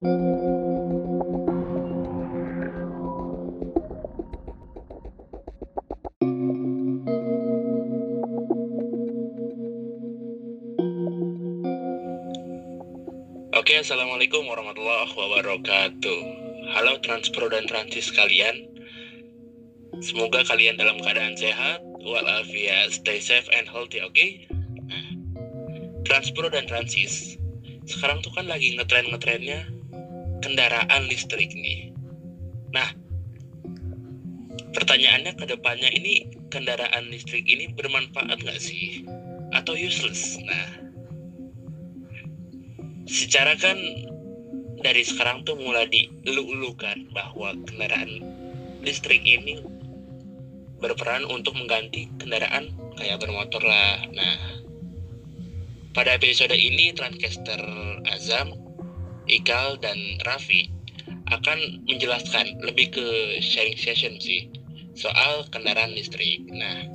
Oke, Assalamualaikum warahmatullahi wabarakatuh. Halo Transpro dan Transis kalian. Semoga kalian dalam keadaan sehat, walafiat, stay safe and healthy, oke? Nah, Transpro dan Transis, sekarang tuh kan lagi ngetren-ngetrennya kendaraan listrik nih. Nah, pertanyaannya ke depannya ini kendaraan listrik ini bermanfaat nggak sih? Atau useless? Nah, secara kan dari sekarang tuh mulai dielu-elukan bahwa kendaraan listrik ini berperan untuk mengganti kendaraan kayak bermotor lah. Nah, pada episode ini Transcaster Azam, Ikal, dan Raffi akan menjelaskan lebih ke sharing session sih soal kendaraan listrik. Nah,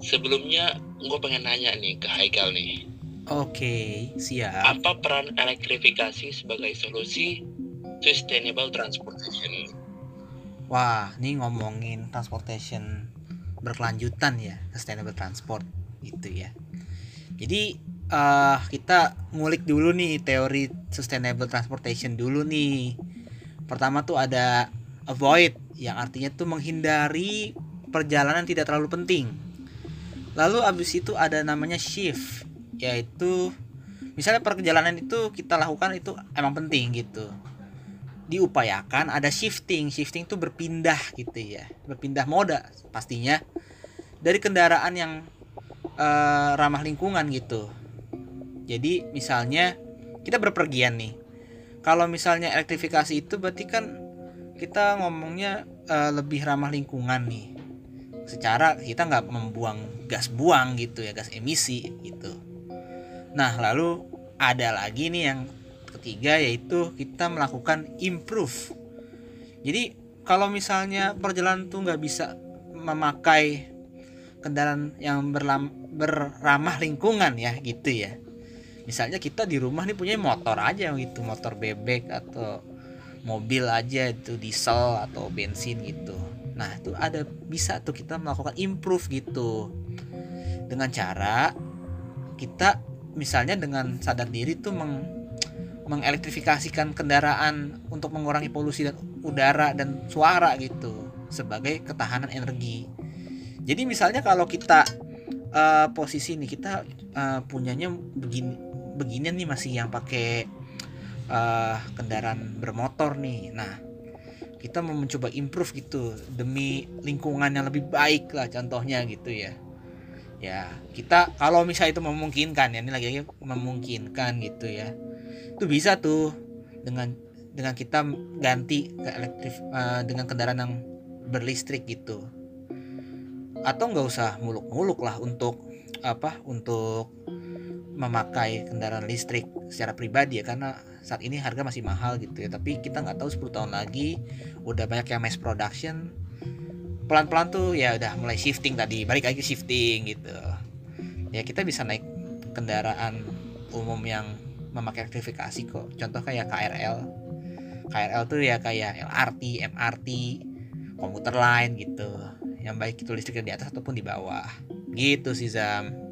sebelumnya gue pengen nanya nih ke Haikal nih Oke, siap. Apa peran elektrifikasi sebagai solusi sustainable transportation? Wah, ini ngomongin transportation berkelanjutan ya, sustainable transport gitu ya. Jadi uh, kita ngulik dulu nih teori sustainable transportation dulu nih. Pertama tuh ada avoid yang artinya tuh menghindari perjalanan tidak terlalu penting. Lalu abis itu ada namanya shift yaitu misalnya perjalanan itu kita lakukan itu emang penting gitu diupayakan ada shifting shifting itu berpindah gitu ya berpindah moda pastinya dari kendaraan yang uh, ramah lingkungan gitu jadi misalnya kita berpergian nih kalau misalnya elektrifikasi itu berarti kan kita ngomongnya uh, lebih ramah lingkungan nih secara kita nggak membuang gas buang gitu ya gas emisi gitu Nah, lalu ada lagi nih yang ketiga yaitu kita melakukan improve. Jadi kalau misalnya perjalanan tuh nggak bisa memakai kendaraan yang berlam, berramah lingkungan ya gitu ya. Misalnya kita di rumah nih punya motor aja gitu, motor bebek atau mobil aja itu diesel atau bensin gitu. Nah, itu ada bisa tuh kita melakukan improve gitu. Dengan cara kita misalnya dengan sadar diri tuh meng mengelektrifikasikan kendaraan untuk mengurangi polusi dan udara dan suara gitu sebagai ketahanan energi. Jadi misalnya kalau kita uh, posisi nih kita uh, punyanya begini beginian nih masih yang pakai uh, kendaraan bermotor nih. Nah, kita mau mencoba improve gitu demi lingkungan yang lebih baik lah contohnya gitu ya. Ya kita kalau misalnya itu memungkinkan ya ini lagi-lagi memungkinkan gitu ya. Itu bisa tuh dengan dengan kita ganti ke elektrik uh, dengan kendaraan yang berlistrik gitu. Atau nggak usah muluk-muluk lah untuk apa untuk memakai kendaraan listrik secara pribadi ya karena saat ini harga masih mahal gitu ya. Tapi kita nggak tahu 10 tahun lagi udah banyak yang mass production. Pelan-pelan tuh ya udah mulai shifting tadi balik lagi shifting gitu. Ya kita bisa naik kendaraan umum yang memakai elektrifikasi kok. Contoh kayak KRL KRL tuh ya kayak LRT MRT komuter lain gitu. Yang baik itu listriknya di atas ataupun di bawah. Gitu sih Zam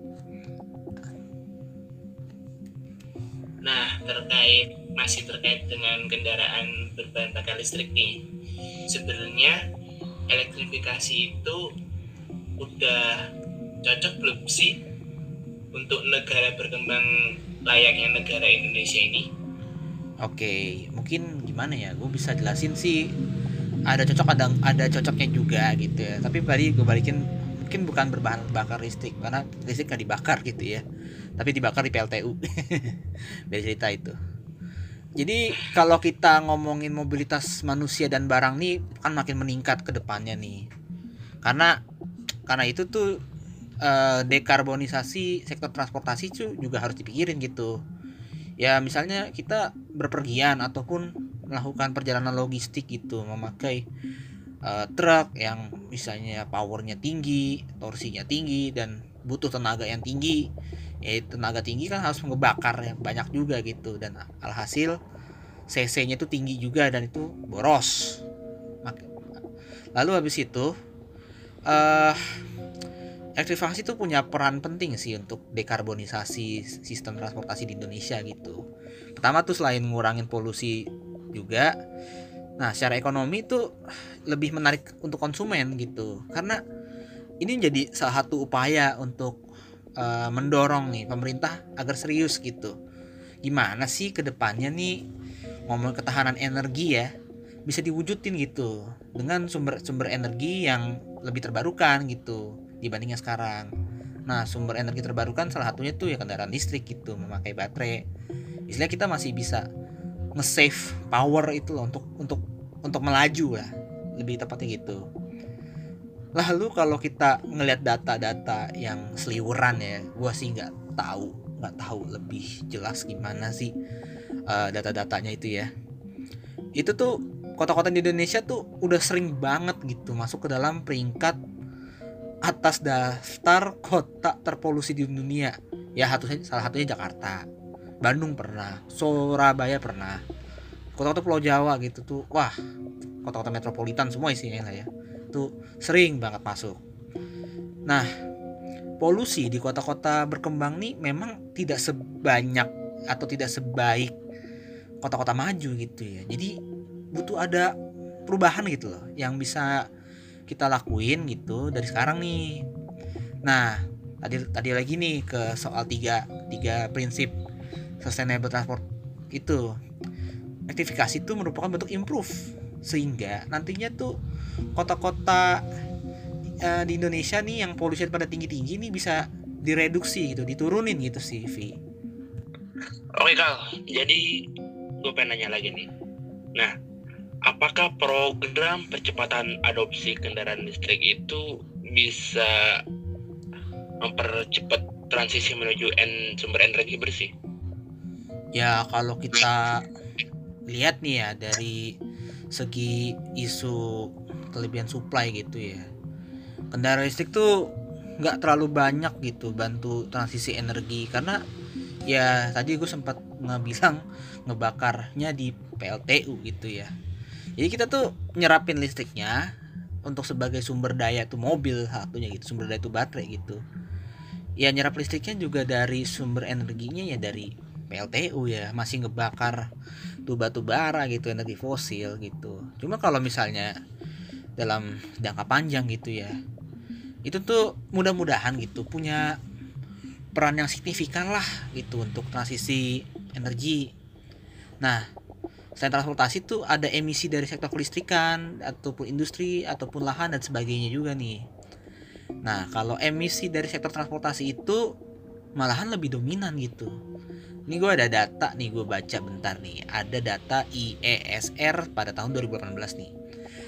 terkait masih terkait dengan kendaraan berbahan bakar listrik nih sebenarnya elektrifikasi itu udah cocok belum sih untuk negara berkembang layaknya negara Indonesia ini? Oke, mungkin gimana ya? Gue bisa jelasin sih. Ada cocok ada ada cocoknya juga gitu ya. Tapi tadi gue balikin mungkin bukan berbahan bakar listrik karena listrik gak dibakar gitu ya. Tapi dibakar di PLTU. Beda cerita itu. Jadi kalau kita ngomongin mobilitas manusia dan barang nih kan makin meningkat ke depannya nih. Karena karena itu tuh eh, dekarbonisasi sektor transportasi itu juga harus dipikirin gitu. Ya misalnya kita berpergian ataupun melakukan perjalanan logistik gitu memakai uh, truk yang misalnya powernya tinggi, torsinya tinggi dan butuh tenaga yang tinggi ya tenaga tinggi kan harus ngebakar yang banyak juga gitu. Dan alhasil cc-nya itu tinggi juga dan itu boros. Lalu habis itu uh, elektrifikasi itu punya peran penting sih untuk dekarbonisasi sistem transportasi di Indonesia gitu. Pertama tuh selain ngurangin polusi juga nah secara ekonomi itu lebih menarik untuk konsumen gitu karena ini jadi salah satu upaya untuk uh, mendorong nih pemerintah agar serius gitu gimana sih ke depannya nih ngomong ketahanan energi ya bisa diwujudin gitu dengan sumber-sumber energi yang lebih terbarukan gitu dibandingnya sekarang. Nah, sumber energi terbarukan salah satunya tuh ya kendaraan listrik gitu, memakai baterai. Istilah kita masih bisa nge-save power itu loh untuk untuk untuk melaju lah, lebih tepatnya gitu. Lalu kalau kita ngelihat data-data yang seliwuran ya, gua sih nggak tahu, nggak tahu lebih jelas gimana sih uh, data-datanya itu ya. Itu tuh kota-kota di Indonesia tuh udah sering banget gitu masuk ke dalam peringkat atas daftar kota terpolusi di dunia. Ya satunya salah satunya Jakarta. Bandung pernah, Surabaya pernah. Kota-kota Pulau Jawa gitu tuh. Wah, kota-kota metropolitan semua isinya lah ya. Tuh sering banget masuk. Nah, polusi di kota-kota berkembang nih memang tidak sebanyak atau tidak sebaik kota-kota maju gitu ya. Jadi butuh ada perubahan gitu loh yang bisa kita lakuin gitu dari sekarang nih nah tadi tadi lagi nih ke soal tiga tiga prinsip sustainable transport itu. Elektrifikasi itu merupakan bentuk improve sehingga nantinya tuh kota-kota uh, di Indonesia nih yang polusi pada tinggi-tinggi nih bisa direduksi gitu diturunin gitu sih Vi. Oke Kal jadi gue pengen nanya lagi nih. Nah apakah program percepatan adopsi kendaraan listrik itu bisa mempercepat transisi menuju en sumber energi bersih? Ya kalau kita lihat nih ya dari segi isu kelebihan supply gitu ya. Kendaraan listrik tuh nggak terlalu banyak gitu bantu transisi energi. Karena ya tadi gue sempat ngebilang ngebakarnya di PLTU gitu ya. Jadi kita tuh nyerapin listriknya untuk sebagai sumber daya tuh mobil satunya gitu sumber daya tuh baterai gitu. Ya nyerap listriknya juga dari sumber energinya ya dari PLTU ya masih ngebakar tuh batu bara gitu energi fosil gitu cuma kalau misalnya dalam jangka panjang gitu ya itu tuh mudah-mudahan gitu punya peran yang signifikan lah gitu untuk transisi energi nah selain transportasi tuh ada emisi dari sektor kelistrikan ataupun industri ataupun lahan dan sebagainya juga nih. Nah, kalau emisi dari sektor transportasi itu malahan lebih dominan gitu. Ini gue ada data nih gue baca bentar nih. Ada data IESR pada tahun 2018 nih.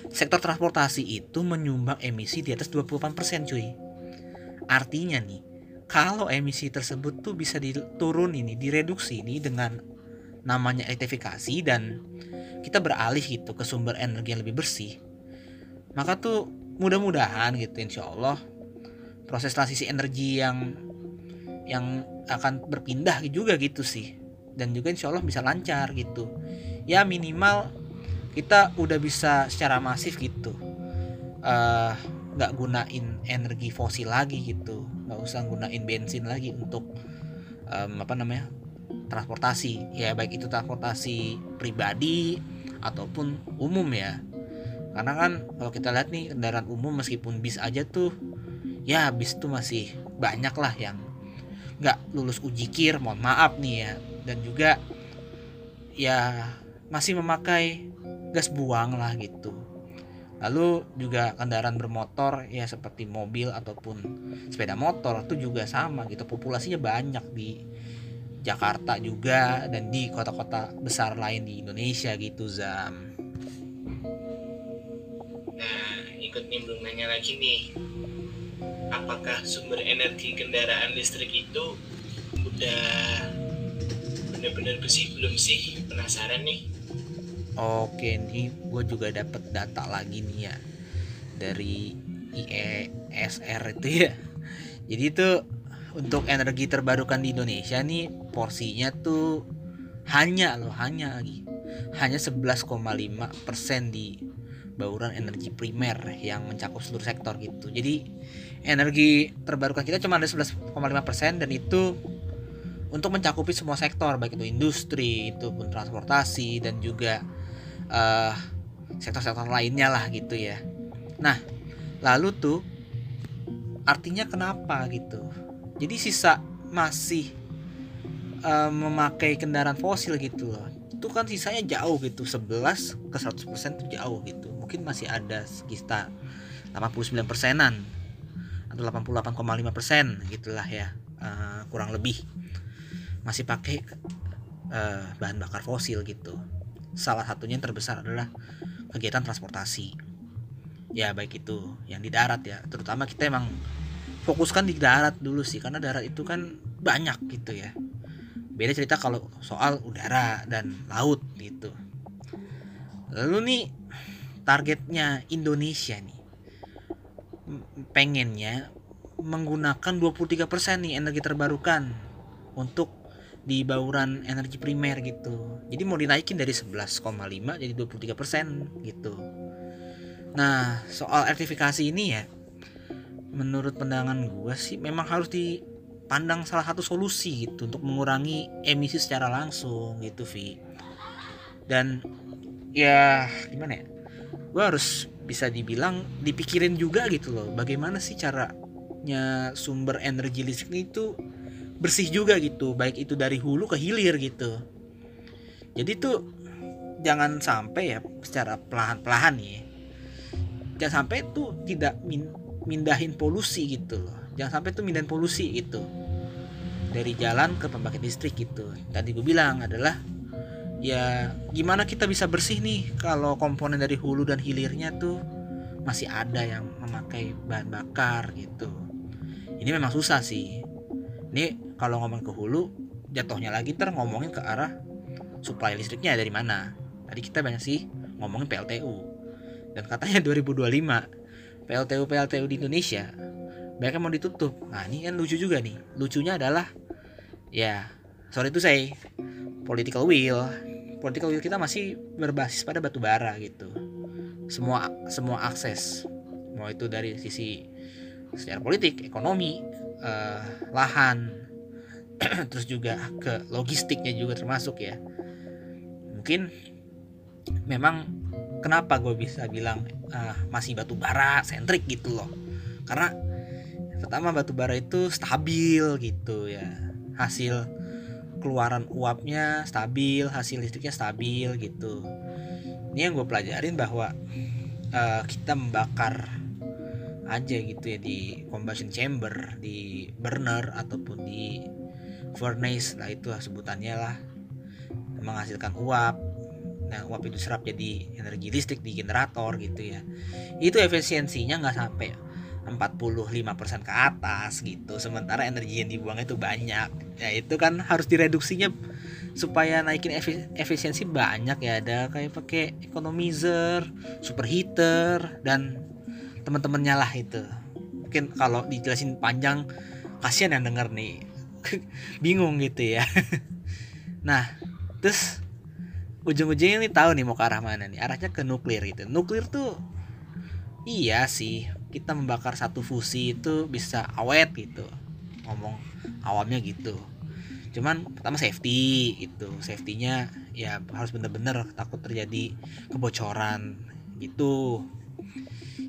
Sektor transportasi itu menyumbang emisi di atas 28% cuy. Artinya nih, kalau emisi tersebut tuh bisa diturun ini, direduksi ini dengan namanya elektrifikasi dan kita beralih gitu ke sumber energi yang lebih bersih maka tuh mudah-mudahan gitu insya Allah proses transisi energi yang yang akan berpindah juga gitu sih. Dan juga insya Allah bisa lancar gitu. Ya minimal kita udah bisa secara masif gitu. Eh, nggak gunain energi fosil lagi gitu. Nggak usah gunain bensin lagi untuk um, apa namanya transportasi. Ya baik itu transportasi pribadi ataupun umum ya. Karena kan kalau kita lihat nih kendaraan umum meskipun bis aja tuh ya bis tuh masih banyak lah yang nggak lulus uji kir mohon maaf nih ya dan juga ya masih memakai gas buang lah gitu lalu juga kendaraan bermotor ya seperti mobil ataupun sepeda motor itu juga sama gitu populasinya banyak di Jakarta juga dan di kota-kota besar lain di Indonesia gitu Zam. Nah, ikut nimbrung nanya lagi nih. Apakah sumber energi kendaraan listrik itu udah benar-benar bersih belum sih? Penasaran nih. Oke, nih gue juga dapat data lagi nih ya dari IESR itu ya. Jadi itu untuk energi terbarukan di Indonesia nih porsinya tuh hanya loh hanya lagi hanya 11,5% di bauran energi primer yang mencakup seluruh sektor gitu. Jadi energi terbarukan kita cuma ada 11,5% dan itu untuk mencakupi semua sektor baik itu industri, itu pun transportasi dan juga sektor sektor-sektor lainnya lah gitu ya. Nah, lalu tuh artinya kenapa gitu? Jadi sisa masih uh, memakai kendaraan fosil gitu loh. Itu kan sisanya jauh gitu, 11 ke 100% itu jauh gitu. Mungkin masih ada sekitar 89 persenan 88,5 persen gitulah ya uh, kurang lebih masih pakai uh, bahan bakar fosil gitu. Salah satunya yang terbesar adalah kegiatan transportasi. Ya baik itu yang di darat ya, terutama kita emang fokuskan di darat dulu sih karena darat itu kan banyak gitu ya. Beda cerita kalau soal udara dan laut gitu. Lalu nih targetnya Indonesia nih pengennya menggunakan 23% nih energi terbarukan untuk di bauran energi primer gitu. Jadi mau dinaikin dari 11,5 jadi 23% persen gitu. Nah, soal elektrifikasi ini ya menurut pandangan gue sih memang harus dipandang salah satu solusi gitu untuk mengurangi emisi secara langsung gitu, Vi. Dan ya gimana ya? Gue harus bisa dibilang dipikirin juga gitu loh. Bagaimana sih caranya sumber energi listrik itu bersih juga gitu. Baik itu dari hulu ke hilir gitu. Jadi tuh jangan sampai ya secara pelahan-pelahan nih jangan sampai tuh tidak min mindahin polusi gitu loh. Jangan sampai tuh mindahin polusi gitu. Dari jalan ke pembangkit listrik gitu. Tadi gue bilang adalah ya gimana kita bisa bersih nih kalau komponen dari hulu dan hilirnya tuh masih ada yang memakai bahan bakar gitu. Ini memang susah sih. Ini kalau ngomong ke hulu jatuhnya lagi ter ngomongin ke arah supply listriknya dari mana. Tadi kita banyak sih ngomongin PLTU dan katanya 2025 PLTU PLTU di Indonesia banyak mau ditutup. Nah ini kan lucu juga nih. Lucunya adalah ya sorry itu saya political will political will kita masih berbasis pada batu bara gitu. Semua semua akses mau itu dari sisi secara politik ekonomi uh, lahan terus juga ke logistiknya juga termasuk ya. Mungkin memang kenapa gue bisa bilang uh, masih batu bara sentrik gitu loh. Karena pertama batu bara itu stabil gitu ya. Hasil keluaran uapnya stabil hasil listriknya stabil gitu. Ini yang gue pelajarin bahwa uh, kita membakar aja gitu ya di combustion chamber di burner ataupun di furnace lah itu sebutannya lah. Menghasilkan uap. Nah uap itu serap jadi energi listrik di generator gitu ya. Itu efisiensinya nggak sampai 45% ke atas gitu sementara energi yang dibuang itu banyak ya itu kan harus direduksinya supaya naikin efisiensi banyak ya ada kayak pakai economizer superheater dan teman-temannya lah itu. Mungkin kalau dijelasin panjang kasihan yang denger nih. Bingung gitu ya. Nah terus ujung-ujungnya ini tahu nih mau ke arah mana nih. Arahnya ke nuklir gitu nuklir tuh iya sih kita membakar satu fusi itu bisa awet gitu ngomong awamnya gitu. Cuman pertama safety itu safetynya ya harus bener-bener takut terjadi kebocoran gitu.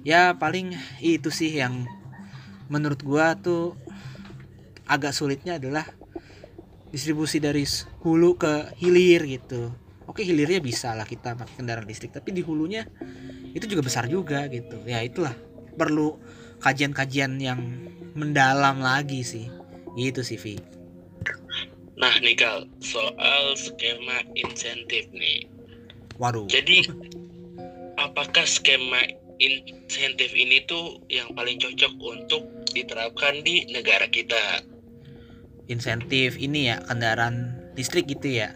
Ya paling itu sih yang menurut gua tuh agak sulitnya adalah distribusi dari hulu ke hilir gitu. Oke hilirnya bisa lah kita pakai kendaraan listrik tapi di hulunya itu juga besar juga gitu. Ya itulah perlu kajian-kajian yang mendalam lagi sih. Gitu sih Vi. Nah Nikal soal skema insentif nih. Waduh. Jadi apakah skema insentif ini tuh yang paling cocok untuk diterapkan di negara kita? Insentif ini ya kendaraan listrik gitu ya?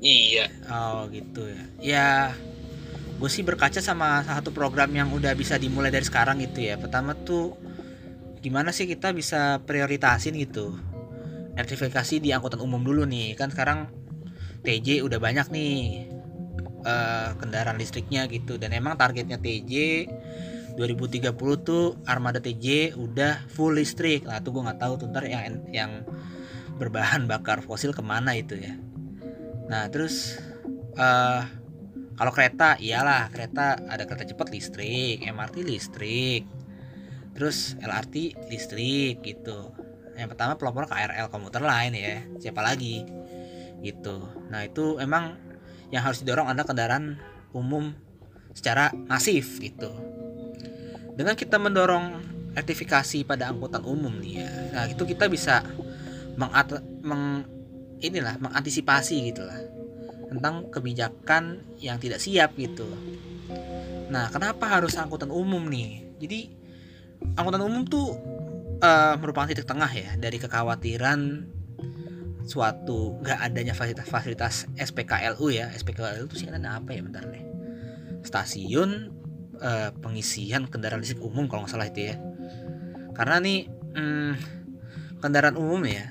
Iya. Oh gitu ya. Ya gue sih berkaca sama salah satu program yang udah bisa dimulai dari sekarang gitu ya. Pertama tuh gimana sih kita bisa prioritasin gitu? Elektrifikasi di angkutan umum dulu nih. Kan sekarang TJ udah banyak nih uh, kendaraan listriknya gitu. Dan emang targetnya TJ 2030 tuh armada TJ udah full listrik. Nah tuh gue nggak tahu tuh ntar yang yang berbahan bakar fosil ke mana itu ya. Nah terus uh, kalau kereta iyalah kereta ada kereta cepat listrik MRT listrik terus LRT listrik gitu. Yang pertama pelopor KRL komuter lain ya. Siapa lagi? Gitu. Nah itu emang yang harus didorong ada kendaraan umum secara masif gitu. Dengan kita mendorong elektrifikasi pada angkutan umum nih ya nah itu kita bisa mengat meng inilah mengantisipasi gitulah tentang kebijakan yang tidak siap gitu. Nah kenapa harus angkutan umum nih? Jadi angkutan umum tuh uh, merupakan titik tengah ya dari kekhawatiran suatu nggak adanya fasilitas-fasilitas SPKLU ya. SPKLU itu sih ada apa ya bentar nih. Stasiun uh, pengisian kendaraan listrik umum kalau nggak salah itu ya. Karena nih hmm, kendaraan umum ya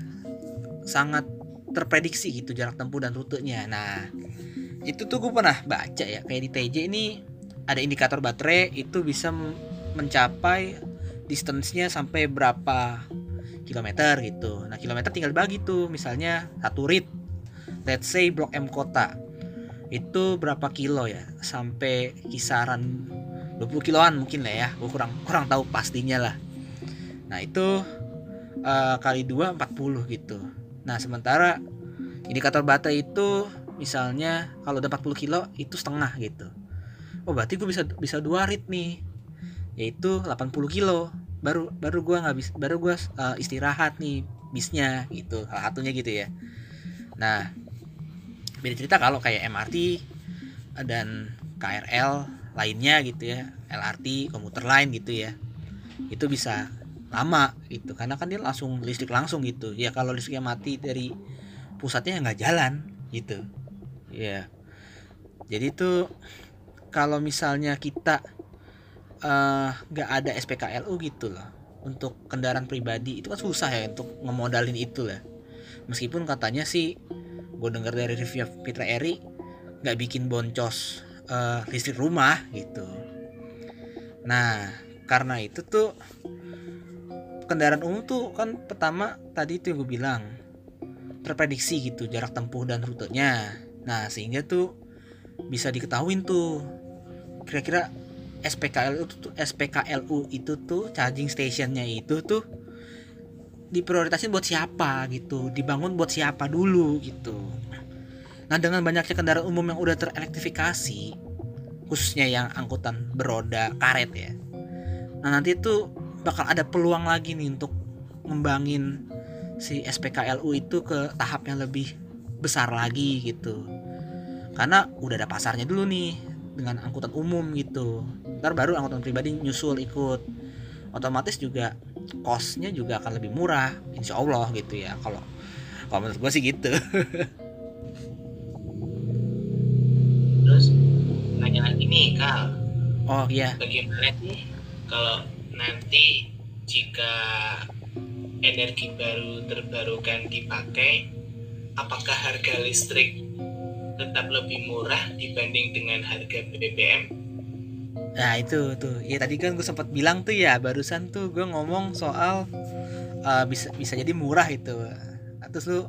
sangat terprediksi gitu jarak tempuh dan rutenya. Nah itu tuh gue pernah baca ya kayak di TJ ini ada indikator baterai itu bisa mencapai distance-nya sampai berapa kilometer gitu. Nah, kilometer tinggal bagi tuh, misalnya satu rit. Let's say Blok M kota. Itu berapa kilo ya? Sampai kisaran 20 kiloan mungkin lah ya. Gue kurang kurang tahu pastinya lah. Nah, itu uh, kali 2 40 gitu. Nah, sementara indikator baterai itu misalnya kalau udah 40 kilo itu setengah gitu. Oh, berarti gue bisa bisa dua rit nih yaitu 80 kilo. Baru baru gue nggak bisa baru gue uh, istirahat nih bisnya gitu. Salah satunya gitu ya. Nah beda cerita kalau kayak MRT dan KRL lainnya gitu ya. LRT komuter lain gitu ya. Itu bisa lama gitu karena kan dia langsung listrik langsung gitu. Ya kalau listriknya mati dari pusatnya nggak jalan gitu. Ya. Jadi itu kalau misalnya kita nggak uh, ada SPKLU gitu loh. Untuk kendaraan pribadi itu kan susah ya untuk ngemodalin itu lah. Meskipun katanya sih gue dengar dari review Fitra Eri nggak bikin boncos uh, listrik rumah gitu. Nah karena itu tuh kendaraan umum tuh kan pertama tadi itu yang gue bilang terprediksi gitu jarak tempuh dan rutenya. Nah sehingga tuh bisa diketahui tuh kira-kira SPKLU itu SPKLU itu tuh charging stationnya itu tuh diprioritasin buat siapa gitu dibangun buat siapa dulu gitu. Nah dengan banyaknya kendaraan umum yang udah terelektrifikasi khususnya yang angkutan beroda karet ya nah nanti itu bakal ada peluang lagi nih untuk ngembangin si SPKLU itu ke tahap yang lebih besar lagi gitu. Karena udah ada pasarnya dulu nih dengan angkutan umum gitu. Ntar baru angkutan pribadi nyusul ikut. Otomatis juga costnya juga akan lebih murah insya Allah gitu ya. Kalau kalau menurut gue sih gitu. Terus nanya lagi nih kal oh iya. Bagaimana sih kalau nanti jika energi baru terbarukan dipakai apakah harga listrik tetap lebih murah dibanding dengan harga BBM. Nah itu tuh, ya tadi kan gue sempat bilang tuh ya barusan tuh gue ngomong soal uh, bisa bisa jadi murah itu. Terus lu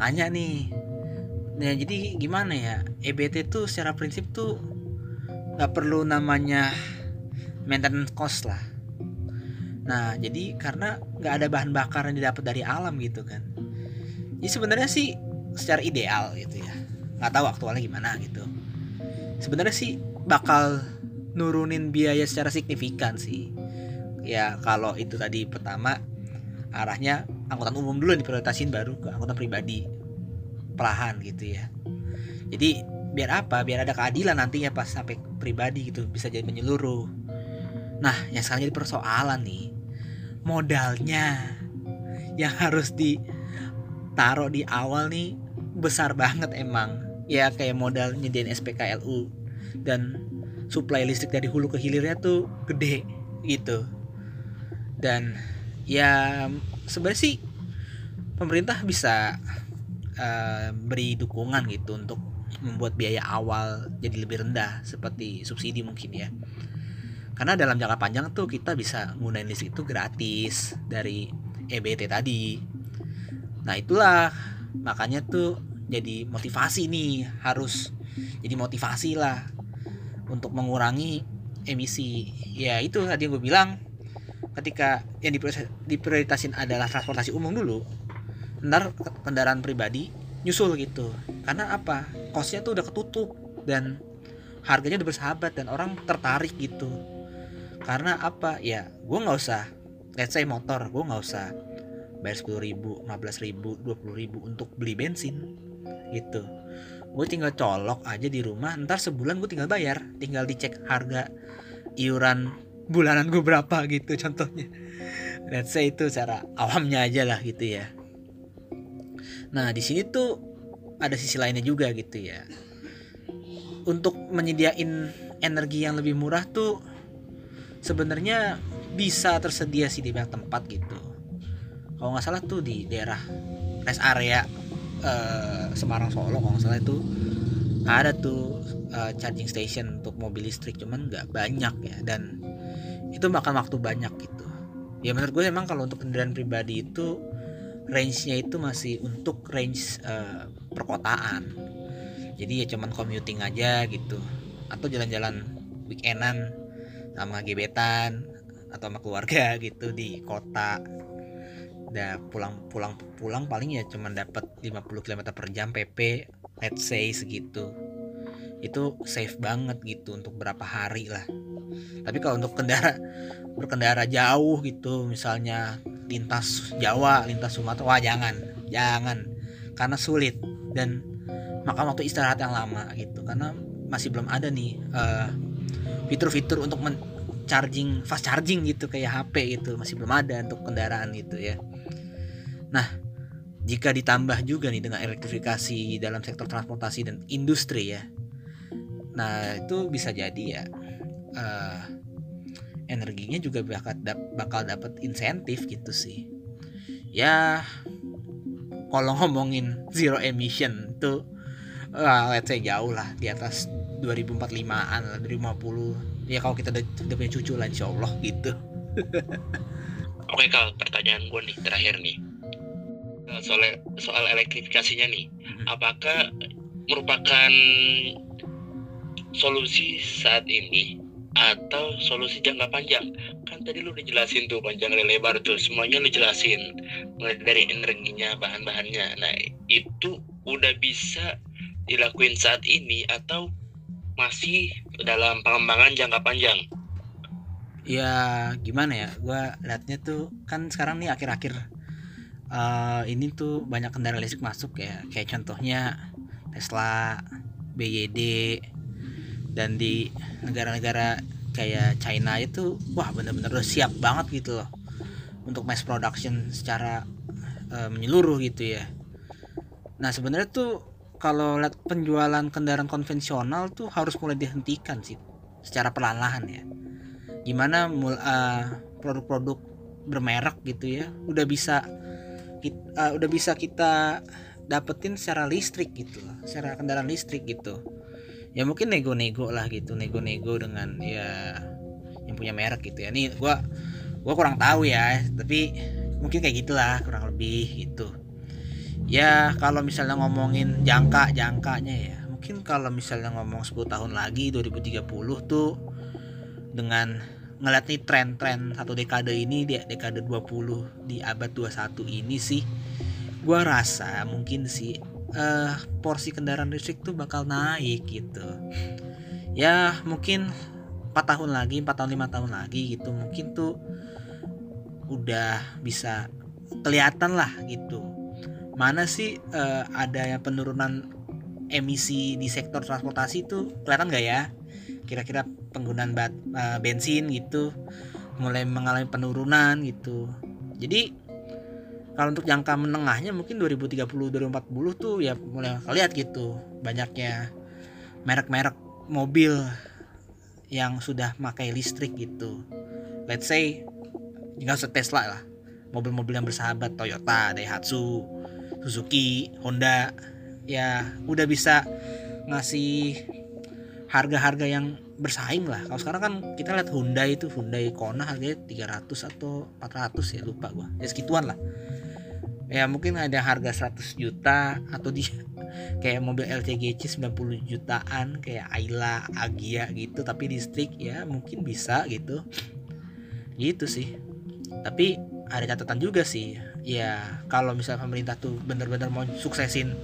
nanya nih, nah jadi gimana ya EBT tuh secara prinsip tuh nggak perlu namanya maintenance cost lah. Nah jadi karena nggak ada bahan bakar yang didapat dari alam gitu kan. Jadi sebenarnya sih secara ideal gitu ya nggak tahu aktualnya gimana gitu. Sebenarnya sih bakal nurunin biaya secara signifikan sih. Ya kalau itu tadi pertama arahnya angkutan umum dulu yang diprioritasin baru ke angkutan pribadi. Pelahan gitu ya. Jadi biar apa? Biar ada keadilan nantinya pas sampai pribadi gitu bisa jadi menyeluruh. Nah yang sekarang jadi persoalan nih modalnya yang harus ditaruh di awal nih besar banget emang ya kayak modal nyediain SPKLU dan suplai listrik dari hulu ke hilirnya tuh gede gitu. Dan ya sebenarnya sih pemerintah bisa uh, beri dukungan gitu untuk membuat biaya awal jadi lebih rendah seperti subsidi mungkin ya. Karena dalam jangka panjang tuh kita bisa gunain listrik itu gratis dari EBT tadi. Nah itulah makanya tuh jadi motivasi nih harus jadi motivasi lah untuk mengurangi emisi. Ya itu tadi yang gue bilang ketika yang diprioritasin adalah transportasi umum dulu ntar kendaraan pribadi nyusul gitu. Karena apa? Kosnya tuh udah ketutup dan harganya udah bersahabat dan orang tertarik gitu. Karena apa? Ya gue nggak usah let's say motor gue nggak usah bayar sepuluh ribu, lima belas ribu, dua puluh ribu untuk beli bensin gitu. Gue tinggal colok aja di rumah ntar sebulan gue tinggal bayar. Tinggal dicek harga iuran bulanan gue berapa gitu contohnya. Let's say itu cara awamnya aja lah gitu ya. Nah di sini tuh ada sisi lainnya juga gitu ya. Untuk menyediain energi yang lebih murah tuh sebenarnya bisa tersedia sih di banyak tempat gitu. Kalau nggak salah tuh di daerah rest area uh, Semarang Solo kalau nggak salah itu ada tuh uh, charging station untuk mobil listrik cuman nggak banyak ya dan itu makan waktu banyak gitu. Ya menurut gue emang kalau untuk kendaraan pribadi itu range-nya itu masih untuk range uh, perkotaan. Jadi ya cuman commuting aja gitu atau jalan-jalan weekendan sama gebetan atau sama keluarga gitu di kota udah pulang pulang pulang paling ya cuma dapat 50 km per jam PP let's say segitu. Itu safe banget gitu untuk berapa hari lah. Tapi kalau untuk kendara berkendara jauh gitu misalnya lintas Jawa lintas Sumatera wah jangan jangan. Karena sulit dan makan waktu istirahat yang lama gitu. Karena masih belum ada nih uh, fitur-fitur untuk men charging fast charging gitu kayak HP gitu masih belum ada untuk kendaraan gitu ya nah jika ditambah juga nih dengan elektrifikasi dalam sektor transportasi dan industri ya nah itu bisa jadi ya uh, energinya juga bakal bakal dapat insentif gitu sih. Ya kalau ngomongin zero emission tuh uh, let's say jauh lah di atas 2045an lah 2050 ya kalau kita udah, punya cucu lah insya Allah gitu. Oke kal pertanyaan gue nih terakhir nih soal soal elektrifikasinya nih. Mm-hmm. apakah merupakan solusi saat ini atau solusi jangka panjang? Kan tadi lu udah jelasin tuh panjang lebar tuh. Semuanya lu jelasin. Mulai dari energinya bahan-bahannya. Nah itu udah bisa dilakuin saat ini atau masih dalam pengembangan jangka panjang? Ya gimana ya? Gue liatnya tuh kan sekarang nih akhir-akhir uh, ini tuh banyak kendaraan listrik masuk ya. Kayak contohnya Tesla BYD dan di negara-negara kayak China itu wah bener-bener udah siap banget gitu loh untuk mass production secara uh, menyeluruh gitu ya. Nah sebenarnya tuh kalau lihat penjualan kendaraan konvensional tuh harus mulai dihentikan sih secara perlahan-lahan ya. Gimana mul uh, produk-produk bermerek gitu ya udah bisa kita, uh, udah bisa kita dapetin secara listrik gitu loh secara kendaraan listrik gitu. Ya mungkin nego-nego lah gitu nego-nego dengan ya yang punya merek gitu ya. Nih gua gua kurang tahu ya tapi mungkin kayak gitulah kurang lebih gitu. Ya kalau misalnya ngomongin jangka jangkanya ya mungkin kalau misalnya ngomong 10 tahun lagi 2030 tuh dengan ngeliat nih tren-tren satu dekade ini di dekade 20 di abad 21 ini sih gua rasa mungkin sih uh, porsi kendaraan listrik tuh bakal naik gitu. Ya mungkin 4 tahun lagi 4 tahun 5 tahun lagi gitu mungkin tuh udah bisa kelihatan lah gitu. Mana sih uh, ada penurunan emisi di sektor transportasi itu kelihatan nggak ya kira-kira penggunaan bat, uh, bensin gitu mulai mengalami penurunan gitu. Jadi kalau untuk jangka menengahnya mungkin 2030 2040 tuh ya mulai lihat gitu banyaknya merek-merek mobil yang sudah pakai listrik gitu. Let's say nggak usah Tesla lah mobil-mobil yang bersahabat Toyota Daihatsu Suzuki, Honda ya udah bisa ngasih harga-harga yang bersaing lah. Kalau sekarang kan kita lihat Hyundai itu Hyundai Kona harganya 300 atau 400 ya lupa gua. Ya segituan lah. Ya mungkin ada harga 100 juta atau di kayak mobil LCGC 90 jutaan kayak Ayla Agia gitu tapi listrik ya mungkin bisa gitu. Gitu sih. Tapi ada catatan juga sih. Ya kalau misalnya pemerintah tuh bener-bener mau suksesin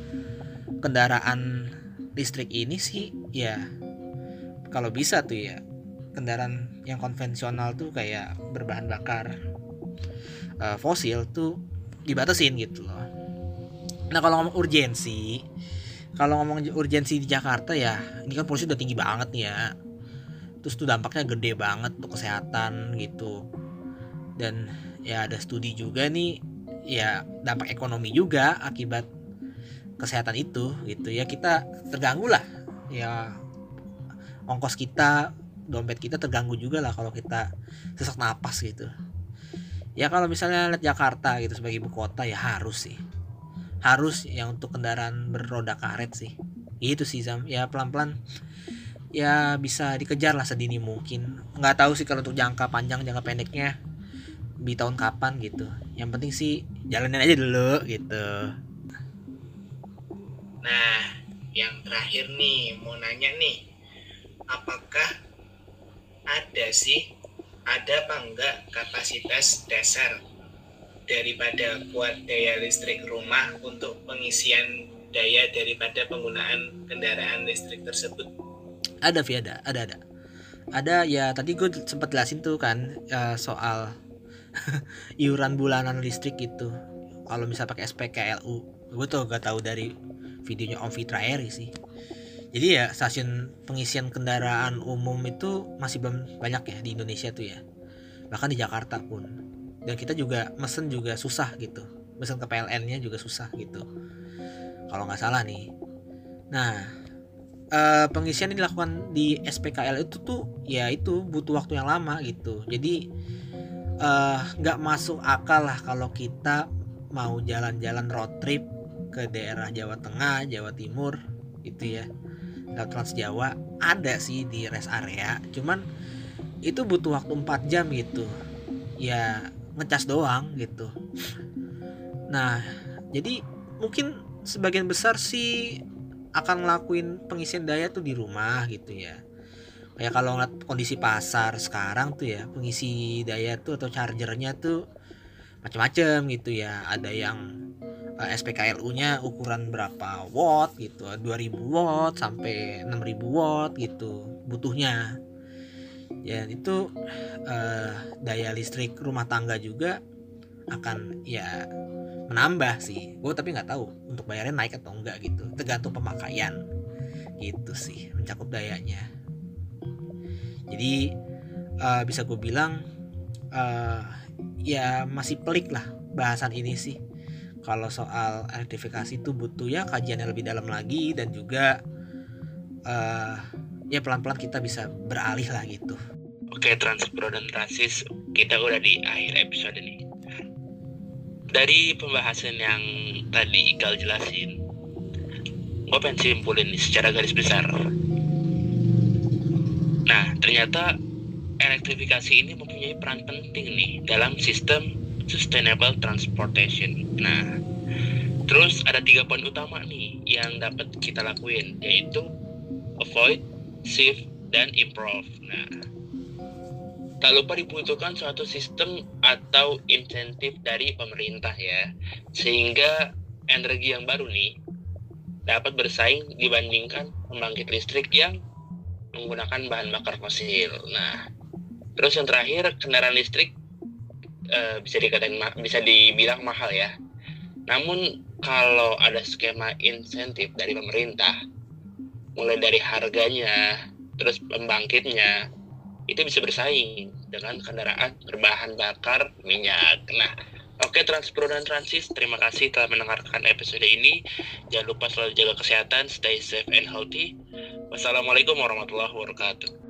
kendaraan listrik ini sih ya kalau bisa tuh ya kendaraan yang konvensional tuh kayak berbahan bakar uh, fosil tuh dibatasin gitu loh. Nah kalau ngomong urgensi, kalau ngomong urgensi di Jakarta ya, ini kan polisi udah tinggi banget nih ya. Terus tuh dampaknya gede banget untuk kesehatan gitu. Dan ya ada studi juga nih, ya dampak ekonomi juga akibat kesehatan itu gitu ya kita terganggu lah ya ongkos kita dompet kita terganggu juga lah kalau kita sesak napas gitu. Ya kalau misalnya lihat Jakarta gitu sebagai ibu kota ya harus sih. Harus ya untuk kendaraan beroda karet sih. Gitu sih Zam. Ya pelan-pelan ya bisa dikejar lah sedini mungkin. Nggak tahu sih kalau untuk jangka panjang jangka pendeknya di tahun kapan gitu. Yang penting sih jalanin aja dulu gitu. Nah yang terakhir nih mau nanya nih apakah ada sih ada apa enggak kapasitas dasar daripada kuat daya listrik rumah untuk pengisian daya daripada penggunaan kendaraan listrik tersebut? Ada Vi ada, ada ada. Ada ya tadi gue sempat jelasin tuh kan uh, soal iuran bulanan listrik itu. Kalau misal pakai SPKLU, gue tuh gak tahu dari videonya Om Fitra Eri sih jadi ya stasiun pengisian kendaraan umum itu masih belum banyak ya di Indonesia tuh ya. Bahkan di Jakarta pun. Dan kita juga mesen juga susah gitu. Mesen ke PLN-nya juga susah gitu. Kalau nggak salah nih. Nah eh, pengisian yang dilakukan di SPKL itu tuh ya itu butuh waktu yang lama gitu. Jadi eh, nggak masuk akal lah kalau kita mau jalan-jalan road trip ke daerah Jawa Tengah Jawa Timur gitu ya lewat Trans Jawa ada sih di rest area. Cuman itu butuh waktu 4 jam gitu. Ya ngecas doang gitu. Nah jadi mungkin sebagian besar sih akan ngelakuin pengisian daya tuh di rumah gitu ya. Kayak kalau ngeliat kondisi pasar sekarang tuh ya pengisi daya tuh atau chargernya tuh macam-macam gitu ya. Ada yang SPKLU-nya ukuran berapa watt gitu 2000 watt sampai 6000 watt gitu butuhnya. Ya itu uh, daya listrik rumah tangga juga akan ya menambah sih. Gue tapi nggak tahu untuk bayarnya naik atau enggak gitu. Tergantung pemakaian gitu sih mencakup dayanya. Jadi uh, bisa gue bilang uh, ya masih pelik lah bahasan ini sih kalau soal elektrifikasi itu butuh ya kajian yang lebih dalam lagi dan juga uh, ya pelan-pelan kita bisa beralih lah gitu. Oke, Transpro dan Transis, kita udah di akhir episode nih. Dari pembahasan yang tadi Iqal jelasin, gue pengen simpulin nih secara garis besar. Nah, ternyata elektrifikasi ini mempunyai peran penting nih dalam sistem sustainable transportation. Nah, terus ada tiga poin utama nih yang dapat kita lakuin, yaitu avoid, save, dan improve. Nah, tak lupa dibutuhkan suatu sistem atau insentif dari pemerintah ya, sehingga energi yang baru nih dapat bersaing dibandingkan pembangkit listrik yang menggunakan bahan bakar fosil. Nah, terus yang terakhir kendaraan listrik uh, bisa dikatakan bisa dibilang mahal ya. Namun kalau ada skema insentif dari pemerintah, mulai dari harganya, terus pembangkitnya, itu bisa bersaing dengan kendaraan berbahan bakar minyak. Nah, oke Transpro dan Transis, terima kasih telah mendengarkan episode ini. Jangan lupa selalu jaga kesehatan, stay safe and healthy. Wassalamualaikum warahmatullahi wabarakatuh.